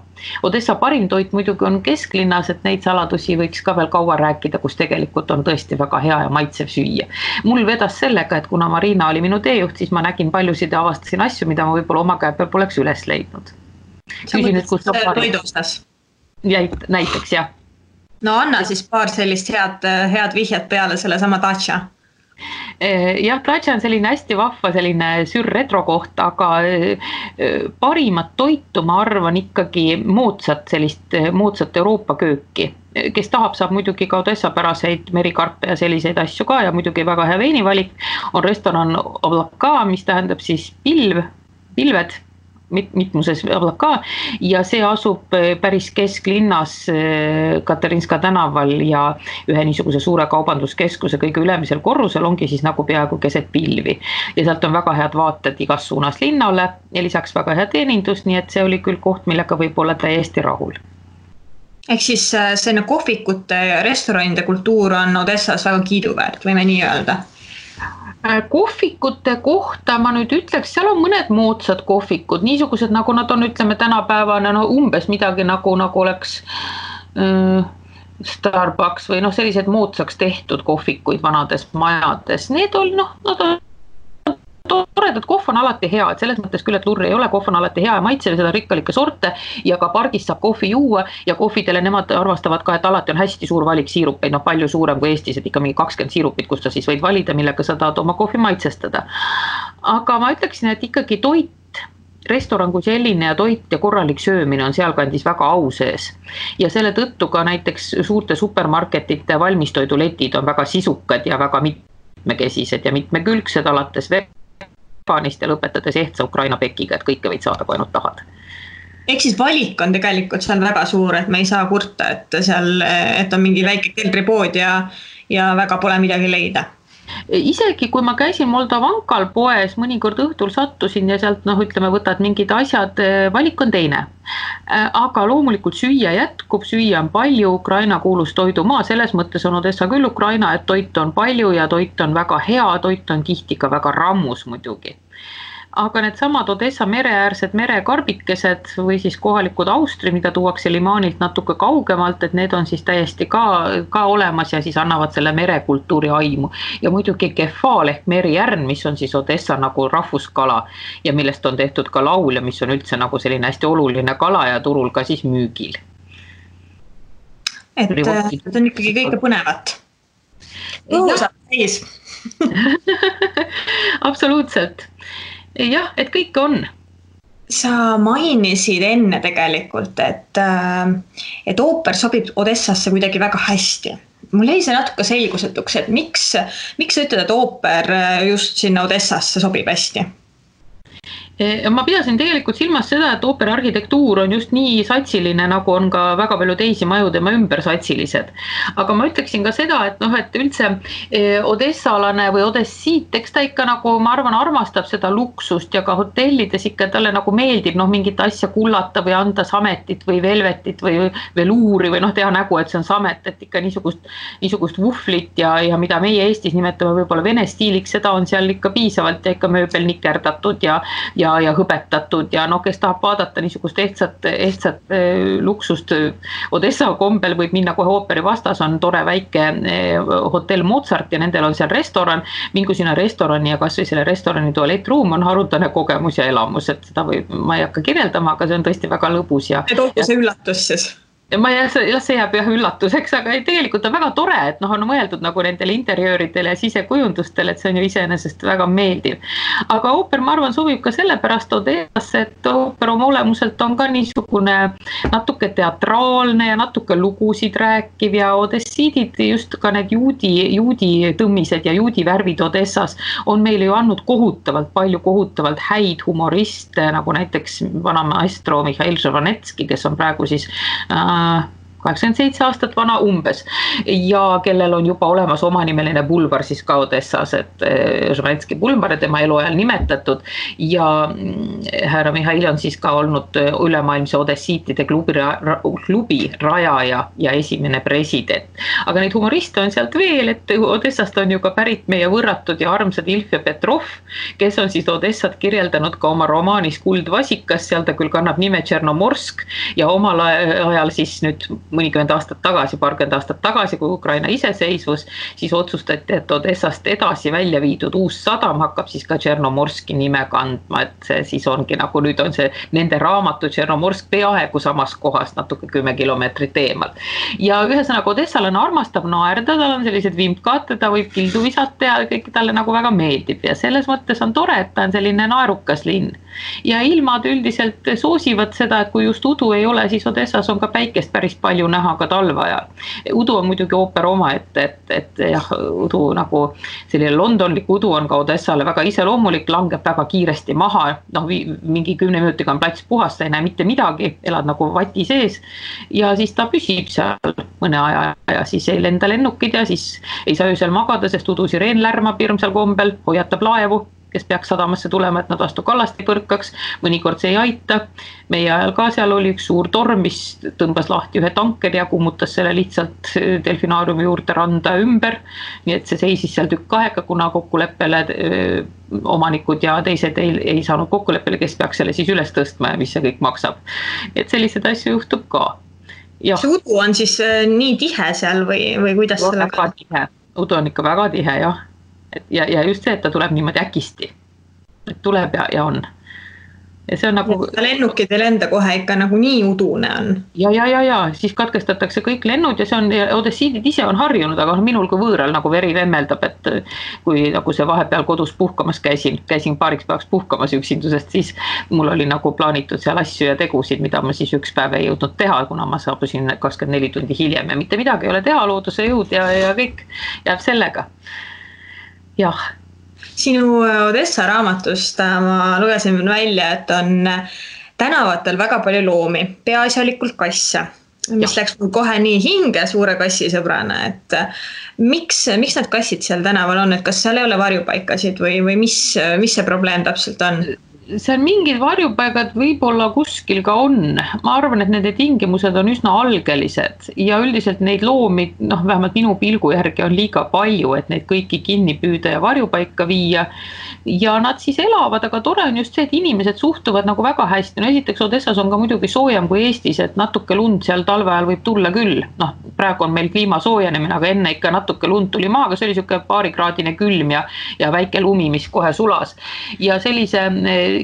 Odessa parim toit muidugi on kesklinnas, et neid saladusi võiks ka veel kaua rääkida, kus tegelikult on tõesti väga hea ja maitsev süüa. mul vedas sellega, et kuna Marina oli minu teejuht, siis ma nägin paljusid ja avastasin asju, mida ma võib-olla oma käe peal poleks üles leidnud. küsin nüüd, kust saab toidu osas? näiteks jah. no anna siis paar sellist head, head vihjet peale sellesama Dacia <laughs> jah, Dacia on selline hästi vahva selline sürretro koht, aga eh, parimat toitu ma arvan ikkagi moodsat sellist eh, moodsat Euroopa kööki kes tahab, saab muidugi ka Odessa päraseid merikarpe ja selliseid asju ka ja muidugi väga hea veinivalik. on restoran Oblaka, mis tähendab siis pilv, pilved mit-, mitmuses ka. Ja see asub äh, päris kesklinnas äh, Katerinska tänaval ja ühe niisuguse suure kaubanduskeskuse kõige ülemisel korrusel ongi siis nagu peaaegu keset pilvi. ja sealt on väga head vaated igas suunas linnale ja lisaks väga hea teenindus, nii et see oli küll koht, millega võib olla täiesti rahul. Ehk siis äh, selline kohvikute ja restoranide kultuur on Odessas väga kiiduväärt, võime nii öelda kohvikute kohta ma nüüd ütleks, seal on mõned moodsad kohvikud, niisugused nagu nad on, ütleme tänapäevane no umbes midagi nagu, nagu oleks äh, Starbucks või noh, sellised moodsaks tehtud kohvikuid vanades majades, need on noh, nad on toredad, kohv on alati hea, et selles mõttes küll, et lurr ei ole, kohv on alati hea ja maitsev, seda rikkalikke sorte ja ka pargis saab kohvi juua ja kohvidele nemad arvastavad ka, et alati on hästi suur valik siirupeid, noh palju suurem kui Eestis, et ikka mingi kakskümmend siirupit, kust sa siis võid valida, millega sa tahad oma kohvi maitsestada. aga ma ütleksin, et ikkagi toit restoran kui selline ja toit ja korralik söömine on sealkandis väga au sees. ja selle tõttu ka näiteks suurte supermarketite valmistoiduletid on väga sisukad ja väga mitmekesised ja mitmekülgsed, alates Taanist ja lõpetades ehtsa Ukraina pekiga, et kõike võid saada, kui ainult tahad. Ehk siis valik on tegelikult seal väga suur, et me ei saa kurta, et seal, et on mingi väike keldripood ja, ja väga pole midagi leida isegi kui ma käisin Moldovankal poes, mõnikord õhtul sattusin ja sealt noh, ütleme, võtad mingid asjad, eh, valik on teine. Eh, aga loomulikult süüa jätkub, süüa on palju, Ukraina kuulus toidumaa, selles mõttes on Odessa küll Ukraina, et toitu on palju ja toit on väga hea, toit on tihti ka väga rammus muidugi aga needsamad Odessa mereäärsed merekarbikesed või siis kohalikud austri, mida tuuakse limaanilt natuke kaugemalt, et need on siis täiesti ka, ka olemas ja siis annavad selle merekultuuri aimu. ja muidugi kefaal ehk merijärn, mis on siis Odessa nagu rahvuskala ja millest on tehtud ka laul ja mis on üldse nagu selline hästi oluline kala ja turul ka siis müügil. et need on ikkagi kõike põnevat. õhu saab täis <laughs> <laughs> absoluutselt jah, et kõike on sa mainisid enne tegelikult, et, äh, et ooper sobib Odessasse kuidagi väga hästi. mul jäi see natuke selgusetuks, et miks, miks sa ütled, et ooper just sinna Odessasse sobib hästi? Ma pidasin tegelikult silmas seda, et ooperi arhitektuur on just nii satsiline, nagu on ka väga palju teisi maju tema ümber satsilised. aga ma ütleksin ka seda, et noh, et üldse e, odessalane või odessiit, eks ta ikka nagu ma arvan, armastab seda luksust ja ka hotellides ikka talle nagu meeldib noh, mingit asja kullata või anda sametit või velvetit või veluuri või noh, teha nägu, et see on samet, et ikka niisugust, niisugust vuhvlit ja, ja mida meie Eestis nimetame võib-olla vene stiiliks, seda on seal ikka piisavalt ja ikka mööbel nikerdatud ja, ja ja, ja hõbetatud ja noh, kes tahab vaadata niisugust ehtsat, ehtsat eh, luksust Odessa kombel võib minna kohe ooperi vastas, on tore väike eh, hotell Mozart ja nendel on seal restoran. mingu sinna restorani ja kasvõi selle restorani tualettruum on haruldane kogemus ja elamus, et seda võib, ma ei hakka kirjeldama, aga see on tõesti väga lõbus ja. et olgu see üllatus siis ma ei, jah, see jääb jah üllatuseks, aga tegelikult on väga tore, et noh, on mõeldud nagu nendele interjööridele ja sisekujundustele, et see on ju iseenesest väga meeldiv. aga ooper, ma arvan, sobib ka sellepärast Odessasse, et ooper oma olemuselt on ka niisugune natuke teatraalne ja natuke lugusid rääkiv ja odessiidid, just ka need juudi, juudi tõmmised ja juudi värvid Odessas on meile ju andnud kohutavalt palju kohutavalt häid humoriste, nagu näiteks vana maestro Mihhail Žovanetski, kes on praegu siis äh, Uh, kaheksakümmend seitse aastat vana umbes ja kellel on juba olemas omanimeline pulvar siis ka Odessas, et eh, Žvanetski pulvar tema eluajal nimetatud. ja mm, härra Mihhail on siis ka olnud eh, ülemaailmse odessiitide klubi, klubi rajaja ja esimene president. aga neid humoriste on sealt veel, et Odessast on ju ka pärit meie võrratud ja armsad Ilf ja Petrov, kes on siis Odessat kirjeldanud ka oma romaanis Kuldvasikas, seal ta küll kannab nime Tšernomorsk ja omal ajal siis nüüd mõnikümmend aastat tagasi, paarkümmend aastat tagasi, kui Ukraina iseseisvus, siis otsustati, et Odessast edasi välja viidud uus sadam hakkab siis ka Tšernomorski nime kandma, et see siis ongi nagu nüüd on see nende raamatu Tšernomorsk peaaegu samas kohas, natuke kümme kilomeetrit eemal. ja ühesõnaga odessalane armastab naerda, tal on sellised vimkad, ta võib kildu visata ja kõik talle nagu väga meeldib ja selles mõttes on tore, et ta on selline naerukas linn. ja ilmad üldiselt soosivad seda, et kui just udu ei ole, siis Odessas on ka päikest päris palju palju näha ka talve ajal. udu on muidugi ooper omaette, et, et, et jah, udu nagu selline londonlik udu on ka Odessale väga iseloomulik, langeb väga kiiresti maha, noh, mingi kümne minutiga on plats puhas, sa ei näe mitte midagi, elad nagu vati sees. ja siis ta püsib seal mõne aja ja siis ei lenda lennukid ja siis ei saa öösel magada, sest udusireen lärmab hirmsal kombel, hoiatab laevu kes peaks sadamasse tulema, et nad vastu kallast ei põrkaks. mõnikord see ei aita. meie ajal ka seal oli üks suur torm, mis tõmbas lahti ühe tankeri ja kummutas selle lihtsalt delfinaariumi juurde randa ümber. nii et see seisis seal tükk aega, kuna kokkuleppele öö, omanikud ja teised ei, ei saanud kokkuleppele, kes peaks selle siis üles tõstma ja mis see kõik maksab. et selliseid asju juhtub ka. see udu on siis äh, nii tihe seal või, või kuidas sellega? udu on ikka väga tihe jah et ja, ja just see, et ta tuleb niimoodi äkisti. et tuleb ja, ja on ja see on nagu. lennukid ei lenda kohe ikka nagu nii udune on. ja, ja, ja, ja siis katkestatakse kõik lennud ja see on, odessiidid ise on harjunud, aga noh, minul kui võõral nagu veri vemmeldab, et kui nagu see vahepeal kodus puhkamas käisin, käisin paariks päevaks puhkamas üksindusest, siis mul oli nagu plaanitud seal asju ja tegusid, mida ma siis üks päev ei jõudnud teha, kuna ma saabusin kakskümmend neli tundi hiljem ja mitte midagi ei ole teha, looduse jõud ja, ja kõik jääb sellega jah. sinu äh, Odessa raamatust äh, ma lugesin välja, et on äh, tänavatel väga palju loomi, peaasjalikult kasse mis ja. läks mul kohe nii hinge suure kassisõbrana, et miks, miks need kassid seal tänaval on, et kas seal ei ole varjupaikasid või, või mis, mis see probleem täpselt on? Seal mingid varjupaigad võib-olla kuskil ka on, ma arvan, et nende tingimused on üsna algelised ja üldiselt neid loomi, noh, vähemalt minu pilgu järgi on liiga palju, et neid kõiki kinni püüda ja varjupaika viia. Ja nad siis elavad, aga tore on just see, et inimesed suhtuvad nagu väga hästi, no esiteks Odessas on ka muidugi soojem kui Eestis, et natuke lund seal talve ajal võib tulla küll, noh, praegu on meil kliima soojenemine, aga enne ikka natuke lund tuli maha, aga see oli niisugune paarikraadine külm ja, ja väike lumi, mis kohe sulas. Ja sellise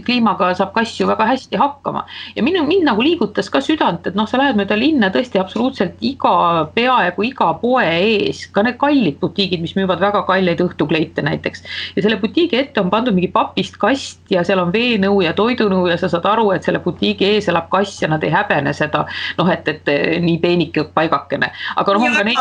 kliimaga saab kass ju väga hästi hakkama. Ja minu, mind nagu liigutas ka südant, et noh, sa lähed mööda linna tõesti absoluutselt iga, peaaegu iga poe ees, ka need kallid butiigid, mis müüvad väga kalleid õhtukleite näiteks. ja selle butiigi ette on pandud mingi papist kast ja seal on veenõu ja toidunõu ja sa saad aru, et selle butiigi ees elab kass ja nad ei häbene seda. noh, et, et nii peenike paigakene, aga noh, on ka neid,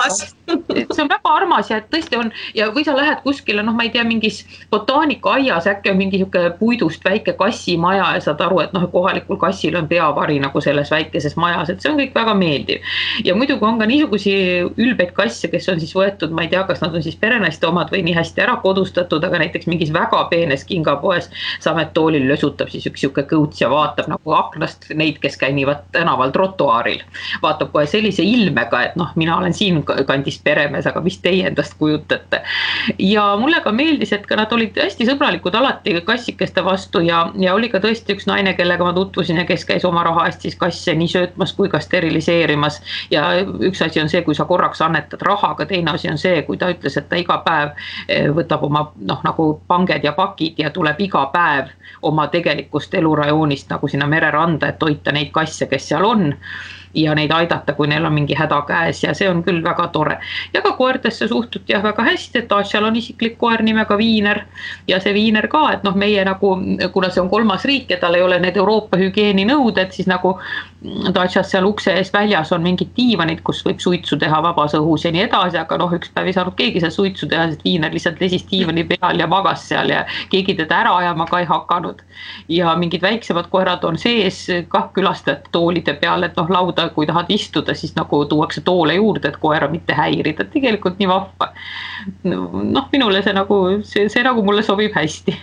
see on väga armas ja tõesti on ja või sa lähed kuskile, noh, ma ei tea, mingis botaanikaaias äkki on mingi sihuke puidust väike kassimaja ja saad aru, et noh, kohalikul kassil on peavari nagu selles väikeses majas, et see on kõik väga meeldiv. ja muidugi on ka niisuguseid ülbeid kasse, kes on siis võetud, ma ei tea, kas nad on siis perenaiste omad või nii hästi ära kodustatud, aga näiteks mingis väga peenes kingapoes samettoolil lösutab siis üks sihuke kõuts ja vaatab nagu aknast neid, kes käivad tänaval trotuaaril. vaatab kohe sellise ilmega, et noh, mina olen siinkandis peremees, aga mis teie endast kujutate. ja mulle ka meeldis, et ka nad olid hästi sõbralikud alati kassikeste vastu ja, ja oli ka tõesti üks naine, kellega ma tutvusin ja kes käis oma raha eest siis kasse nii söötmas kui ka steriliseerimas. ja üks asi on see, kui sa korraks annetad raha, aga teine asi on see, kui ta ütles, et ta iga päev eh, võtab oma noh, nagu panged ja pakid ja tuleb iga päev oma tegelikust elurajoonist nagu sinna mereranda, et toita neid kasse, kes seal on ja neid aidata, kui neil on mingi häda käes ja see on küll väga tore. ja ka koertesse suhtuti jah väga hästi, et Dacial on isiklik koer nimega Viiner ja see Viiner ka, et noh, meie nagu, kuna see on kolmas riik ja tal ei ole need Euroopa hügieeninõuded, siis nagu Dacias seal ukse ees väljas on mingid diivanid, kus võib suitsu teha vabas õhus ja nii edasi, aga noh, üks päev ei saanud keegi seal suitsu teha, sest Viiner lihtsalt lesis diivani peal ja magas seal ja keegi teda ära ajama ka ei hakanud. ja mingid väiksemad koerad on sees kah külastajate toolide peal, et noh, lauda kui tahad istuda, siis nagu tuuakse toole juurde, et koera mitte häirida, tegelikult nii vahva. noh, minule see nagu, see, see nagu mulle sobib hästi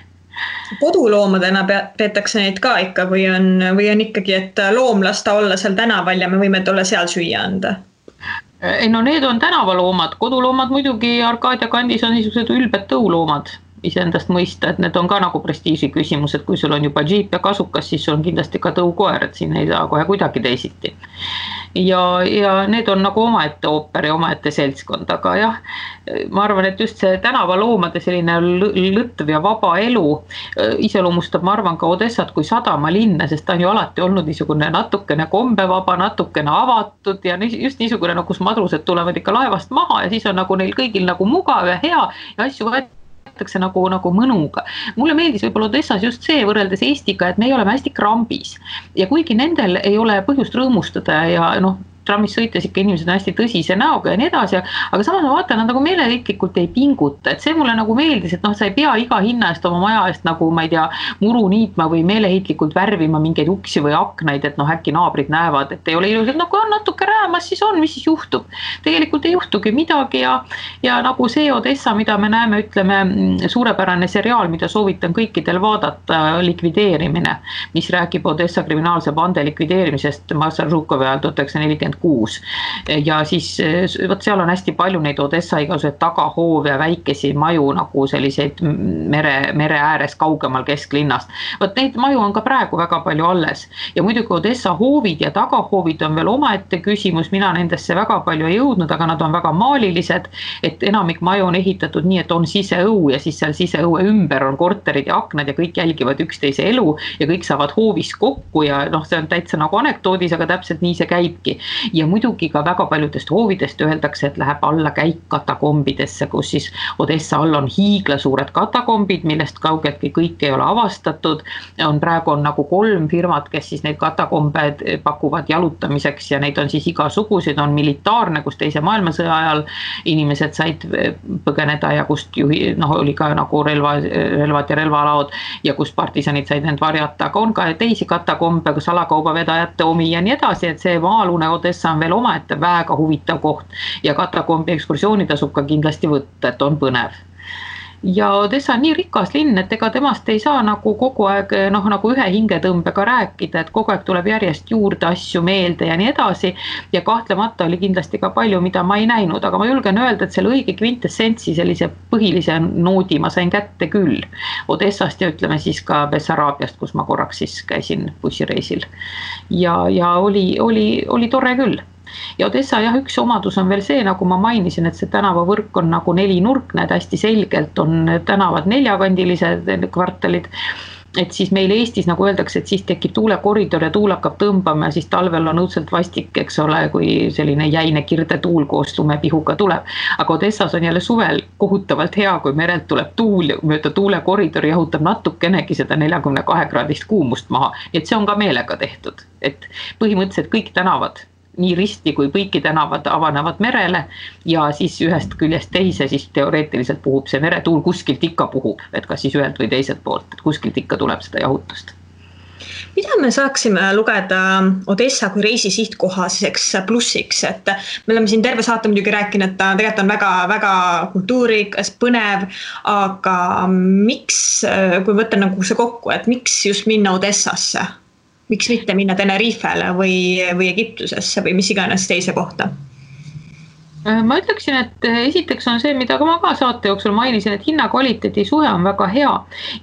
koduloomadena peetakse neid ka ikka või on, või on ikkagi, et loom las ta olla seal tänaval ja me võime talle seal süüa anda? ei no need on tänavaloomad, koduloomad muidugi Arkadia kandis on niisugused ülbed tõuloomad iseendast mõista, et need on ka nagu prestiiži küsimus, et kui sul on juba džiip ja kasukas, siis sul on kindlasti ka tõukoer, et siin ei saa kohe kuidagi teisiti. ja, ja need on nagu omaette ooper ja omaette seltskond, aga jah, ma arvan, et just see tänavaloomade selline lõtv ja vaba elu äh, iseloomustab, ma arvan, ka Odessat kui sadamalinna, sest ta on ju alati olnud niisugune natukene kombevaba, natukene avatud ja just niisugune, no kus madrused tulevad ikka laevast maha ja siis on nagu neil kõigil nagu mugav ja hea ja asju võetakse võetakse nagu, nagu mõnuga. mulle meeldis võib-olla Odessas just see võrreldes Eestiga, et meie oleme hästi krambis ja kuigi nendel ei ole põhjust rõõmustada ja noh trammis sõites ikka inimesed on hästi tõsise näoga ja nii edasi, aga samas ma vaatan, nad nagu meeleheitlikult ei pinguta, et see mulle nagu meeldis, et noh, sa ei pea iga hinna eest oma maja eest nagu ma ei tea, muru niitma või meeleheitlikult värvima mingeid uksi või aknaid, et noh, äkki naabrid näevad, et ei ole ilus, et no kui on natuke räämas, siis on, mis siis juhtub. tegelikult ei juhtugi midagi ja, ja nagu see Odessa, mida me näeme, ütleme suurepärane seriaal, mida soovitan kõikidel vaadata, likvideerimine, mis räägib Odessa kriminaalse bande likvideerimisest. Massar Žukovi ajal tuhat üheksasada nelikümmend kakskümmend kuus. ja siis vot seal on hästi palju neid Odessa igasuguseid tagahoove ja väikesi maju nagu selliseid mere, mere ääres kaugemal kesklinnast. vot neid maju on ka praegu väga palju alles ja muidugi Odessa hoovid ja tagahoovid on veel omaette küsimus, mina nendesse väga palju ei jõudnud, aga nad on väga maalilised. et enamik maju on ehitatud nii, et on siseõu ja siis seal siseõue ümber on korterid ja aknad ja kõik jälgivad üksteise elu ja kõik saavad hoovis kokku ja noh, see on täitsa nagu anekdoodis, aga täpselt nii see käibki ja muidugi ka väga paljudest hoovidest öeldakse, et läheb allakäik katakombidesse, kus siis Odessa all on hiiglasuured katakombid, millest kaugeltki kõik ei ole avastatud. on praegu on nagu kolm firmat, kes siis neid katakombe pakuvad jalutamiseks ja neid on siis igasuguseid, on militaarne, kus teise maailmasõja ajal inimesed said põgeneda ja kust juhi noh, oli ka nagu relva, relvad ja relvalaod ja kus partisanid said end varjata, aga on ka teisi katakombe, salakaubavedajate omi ja nii edasi, et see maa-alune Odessa on veel omaette väga huvitav koht ja katakombi ekskursiooni tasub ka kindlasti võtta, et on põnev ja Odessa on nii rikas linn, et ega temast ei saa nagu kogu aeg noh, nagu ühe hingetõmbega rääkida, et kogu aeg tuleb järjest juurde asju meelde ja nii edasi. ja kahtlemata oli kindlasti ka palju, mida ma ei näinud, aga ma julgen öelda, et selle õige kvintessentsi, sellise põhilise noodi ma sain kätte küll. Odessast ja ütleme siis ka Bessaraabiast, kus ma korraks siis käisin bussireisil. ja, ja oli, oli, oli tore küll ja Odessa jah, üks omadus on veel see, nagu ma mainisin, et see tänavavõrk on nagu nelinurkne, et hästi selgelt on tänavad neljakandilised kvartalid. Et siis meil Eestis nagu öeldakse, et siis tekib tuulekoridor ja tuul hakkab tõmbama ja siis talvel on õudselt vastik, eks ole, kui selline jäine kirdetuul koos lumepihuga tuleb. aga Odessas on jälle suvel kohutavalt hea, kui merelt tuleb tuul mööda tuulekoridori, jahutab natukenegi seda neljakümne kahe kraadist kuumust maha, nii et see on ka meelega tehtud, et põhimõtteliselt kõik tänavad nii Risti kui Põiki tänavad avanevad merele ja siis ühest küljest teise, siis teoreetiliselt puhub see meretuul kuskilt ikka puhub, et kas siis ühelt või teiselt poolt, et kuskilt ikka tuleb seda jahutust mida me saaksime lugeda Odessa kui reisi sihtkohaseks plussiks, et me oleme siin terve saate muidugi rääkinud, et ta tegelikult on väga-väga kultuurikas, põnev, aga miks, kui võtta nagu see kokku, et miks just minna Odessasse? Miks mitte minna Tenerifele või, või Egiptusesse või mis iganes teise kohta? Äh, ma ütleksin, et äh, esiteks on see, mida ka ma ka saate jooksul mainisin, et hinna-kvaliteedi suhe on väga hea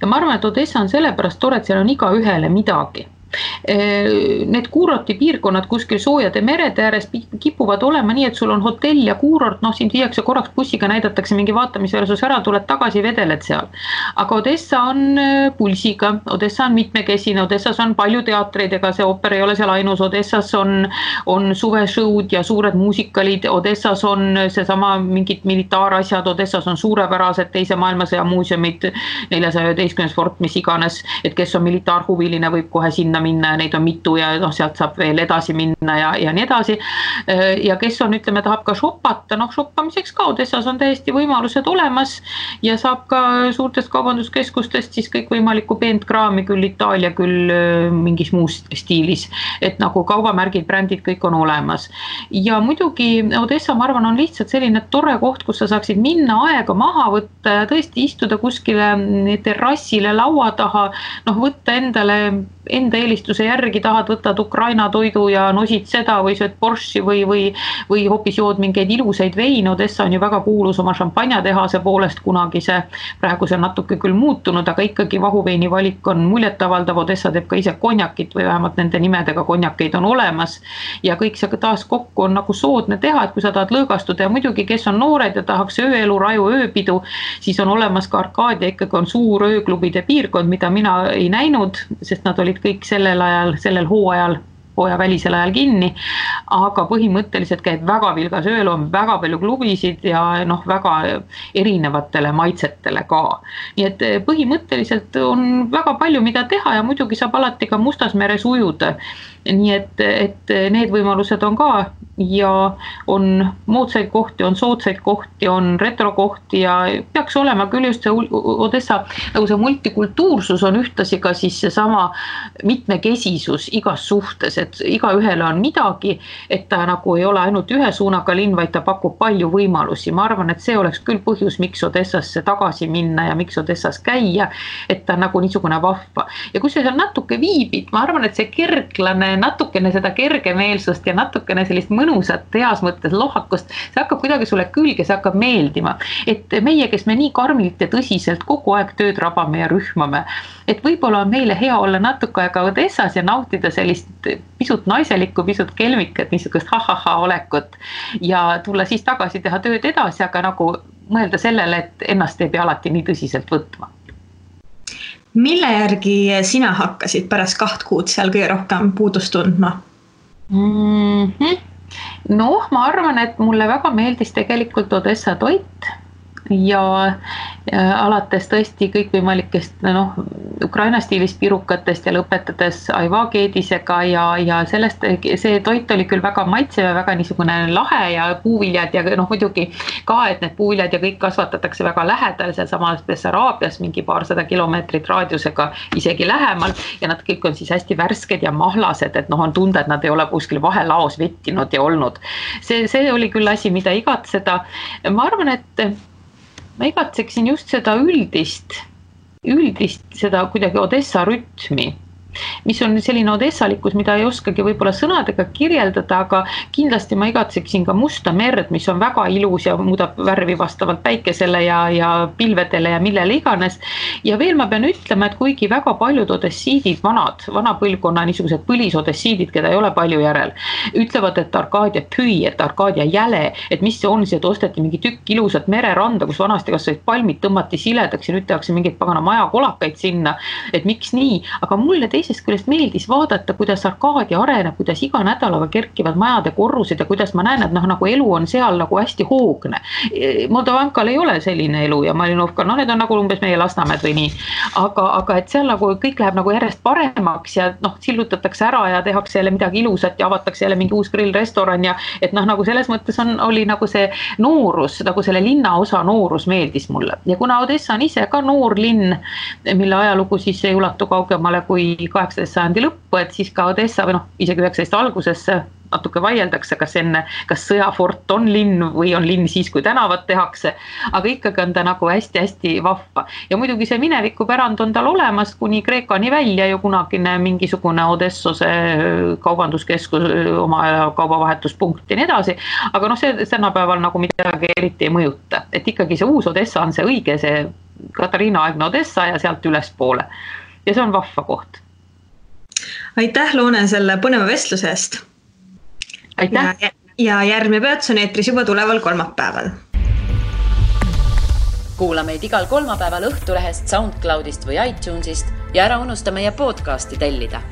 ja ma arvan, et Odessa on sellepärast tore, et seal on igaühele midagi Need kuurorti piirkonnad kuskil soojade merede ääres kipuvad olema nii, et sul on hotell ja kuurort, noh, sind viiakse korraks bussiga, näidatakse mingi vaatamisväärsus ära, tuled tagasi, vedeled seal. aga Odessa on äh, pulsiga, Odessa on mitmekesine, Odessas on palju teatreid, ega see ooper ei ole seal ainus, Odessas on, on suveshow'd ja suured muusikalid, Odessas on seesama mingid militaarasjad, Odessas on suurepärased Teise maailmasõja muuseumid, neljasaja üheteistkümnes fort, mis iganes, et kes on militaarhuviline, võib kohe sinna minna ja neid on mitu ja noh, sealt saab veel edasi minna ja, ja nii edasi. ja kes on, ütleme, tahab ka shoppata, noh shoppamiseks ka Odessas on täiesti võimalused olemas ja saab ka suurtest kaubanduskeskustest siis kõikvõimalikku peent kraami küll Itaalia, küll mingis muus stiilis. et nagu kaubamärgid, brändid, kõik on olemas. ja muidugi Odessa, ma arvan, on lihtsalt selline tore koht, kus sa saaksid minna, aega maha võtta ja tõesti istuda kuskile terrassile laua taha, noh, võtta endale enda eelistuse järgi tahad, võtad Ukraina toidu ja nosid seda või sööd Borschi või, või, või hoopis jood mingeid ilusaid veine. Odessa on ju väga kuulus oma šampanjatehase poolest kunagise, praegu see on natuke küll muutunud, aga ikkagi vahuveini valik on muljetavaldav. Odessa teeb ka ise konjakit või vähemalt nende nimedega konjakeid on olemas. ja kõik see taas kokku on nagu soodne teha, et kui sa tahad lõõgastuda ja muidugi, kes on noored ja tahaks ööelu, raju, ööpidu, siis on olemas ka Arkadia ikkagi on suur ööklubide piirkond, mida mina ei näinud, sest nad olid kõik sellel ajal, sellel hooajal hooajavälisel ajal kinni. aga põhimõtteliselt käib väga vilgas ööl, on väga palju klubisid ja noh, väga erinevatele maitsetele ka. nii et põhimõtteliselt on väga palju, mida teha ja muidugi saab alati ka Mustas meres ujuda nii et, et need võimalused on ka ja on moodsaid kohti, on soodsaid kohti, on retrokohti ja peaks olema küll just see Odessa nagu see multikultuursus on ühtlasi ka siis seesama mitmekesisus igas suhtes, et igaühele on midagi, et ta nagu ei ole ainult ühe suunaga linn, vaid ta pakub palju võimalusi, ma arvan, et see oleks küll põhjus, miks Odessasse tagasi minna ja miks Odessas käia. et ta on nagu niisugune vahva ja kui sa seal natuke viibid, ma arvan, et see kerglane natukene seda kergemeelsust ja natukene sellist mõnusat heas mõttes lohakust, see hakkab kuidagi sulle külge, see hakkab meeldima. et meie, kes me nii karmilt ja tõsiselt kogu aeg tööd rabame ja rühmame, et võib-olla on meile hea olla natuke aega Odessas ja nautida sellist pisut naiselikku, pisut kelmikat, niisugust ha-ha-ha olekut ja tulla siis tagasi, teha tööd edasi, aga nagu mõelda sellele, et ennast ei pea alati nii tõsiselt võtma mille järgi sina hakkasid pärast kaht kuud seal kõige rohkem puudust tundma mm? -hmm. noh, ma arvan, et mulle väga meeldis tegelikult Odessa toit ja, alates tõesti kõikvõimalikest noh, Ukraina stiilis pirukatest ja lõpetades aiva keedisega ja, ja sellest, see toit oli küll väga maitsev ja väga niisugune lahe ja puuviljad ja noh, muidugi ka, et need puuviljad ja kõik kasvatatakse väga lähedal sealsamas Bessaraabias mingi paarsada kilomeetrit raadiusega isegi lähemal ja nad kõik on siis hästi värsked ja mahlased, et noh, on tunda, et nad ei ole kuskil vahelaos vettinud ja olnud. see, see oli küll asi, mida igatseda. ma arvan, et ma igatseksin just seda üldist, üldist seda kuidagi Odessa rütmi mis on selline odessalikkus, mida ei oskagi võib-olla sõnadega kirjeldada, aga kindlasti ma igatseksin ka Musta merd, mis on väga ilus ja muudab värvi vastavalt päikesele ja, ja pilvedele ja millele iganes. ja veel ma pean ütlema, et kuigi väga paljud odessiidid, vanad, vana põlvkonna niisugused põlisodessiidid, keda ei ole palju järel, ütlevad, et Arkadia püü, et Arkadia jäle, et mis see on, see, et osteti mingi tükk ilusat mereranda, kus vanasti kasvasid palmid, tõmmati siledaks ja nüüd tehakse mingeid pagana majakolakaid sinna. et miks nii, aga mulle teisest küljest meeldis vaadata, kuidas Arkadia areneb, kuidas iga nädalaga kerkivad majade korrused ja kuidas ma näen, et noh, nagu elu on seal nagu hästi hoogne. Moldovankal ei ole selline elu ja Malinovkal, noh, need on nagu umbes meie Lasnamäed või nii. aga, aga et seal nagu kõik läheb nagu järjest paremaks ja noh, sillutatakse ära ja tehakse jälle midagi ilusat ja avatakse jälle mingi uus grillrestoran ja et noh, nagu selles mõttes on, oli nagu see noorus, nagu selle linnaosa noorus meeldis mulle ja kuna Odessa on ise ka noor linn, mille ajalugu siis ei ulatu kaugemale kui kaheksateist sajandi lõppu, et siis ka Odessa või noh, isegi üheksateist algusesse natuke vaieldakse, kas enne, kas sõjafort on linn või on linn siis, kui tänavad tehakse. aga ikkagi on ta nagu hästi-hästi vahva ja muidugi see minevikupärand on tal olemas kuni Kreekani välja ju kunagine mingisugune Odessose kaubanduskeskus, oma kaubavahetuspunkt ja nii edasi. aga noh, see tänapäeval nagu midagi eriti ei mõjuta, et ikkagi see uus Odessa on see õige, see Katariina aegne Odessa ja sealt ülespoole. ja see on vahva koht aitäh, Loone, selle põneva vestluse eest. aitäh. ja järgmine peatus on eetris juba tuleval kolmapäeval. kuula meid igal kolmapäeval Õhtulehest, SoundCloudist või iTunesist ja ära unusta meie podcasti tellida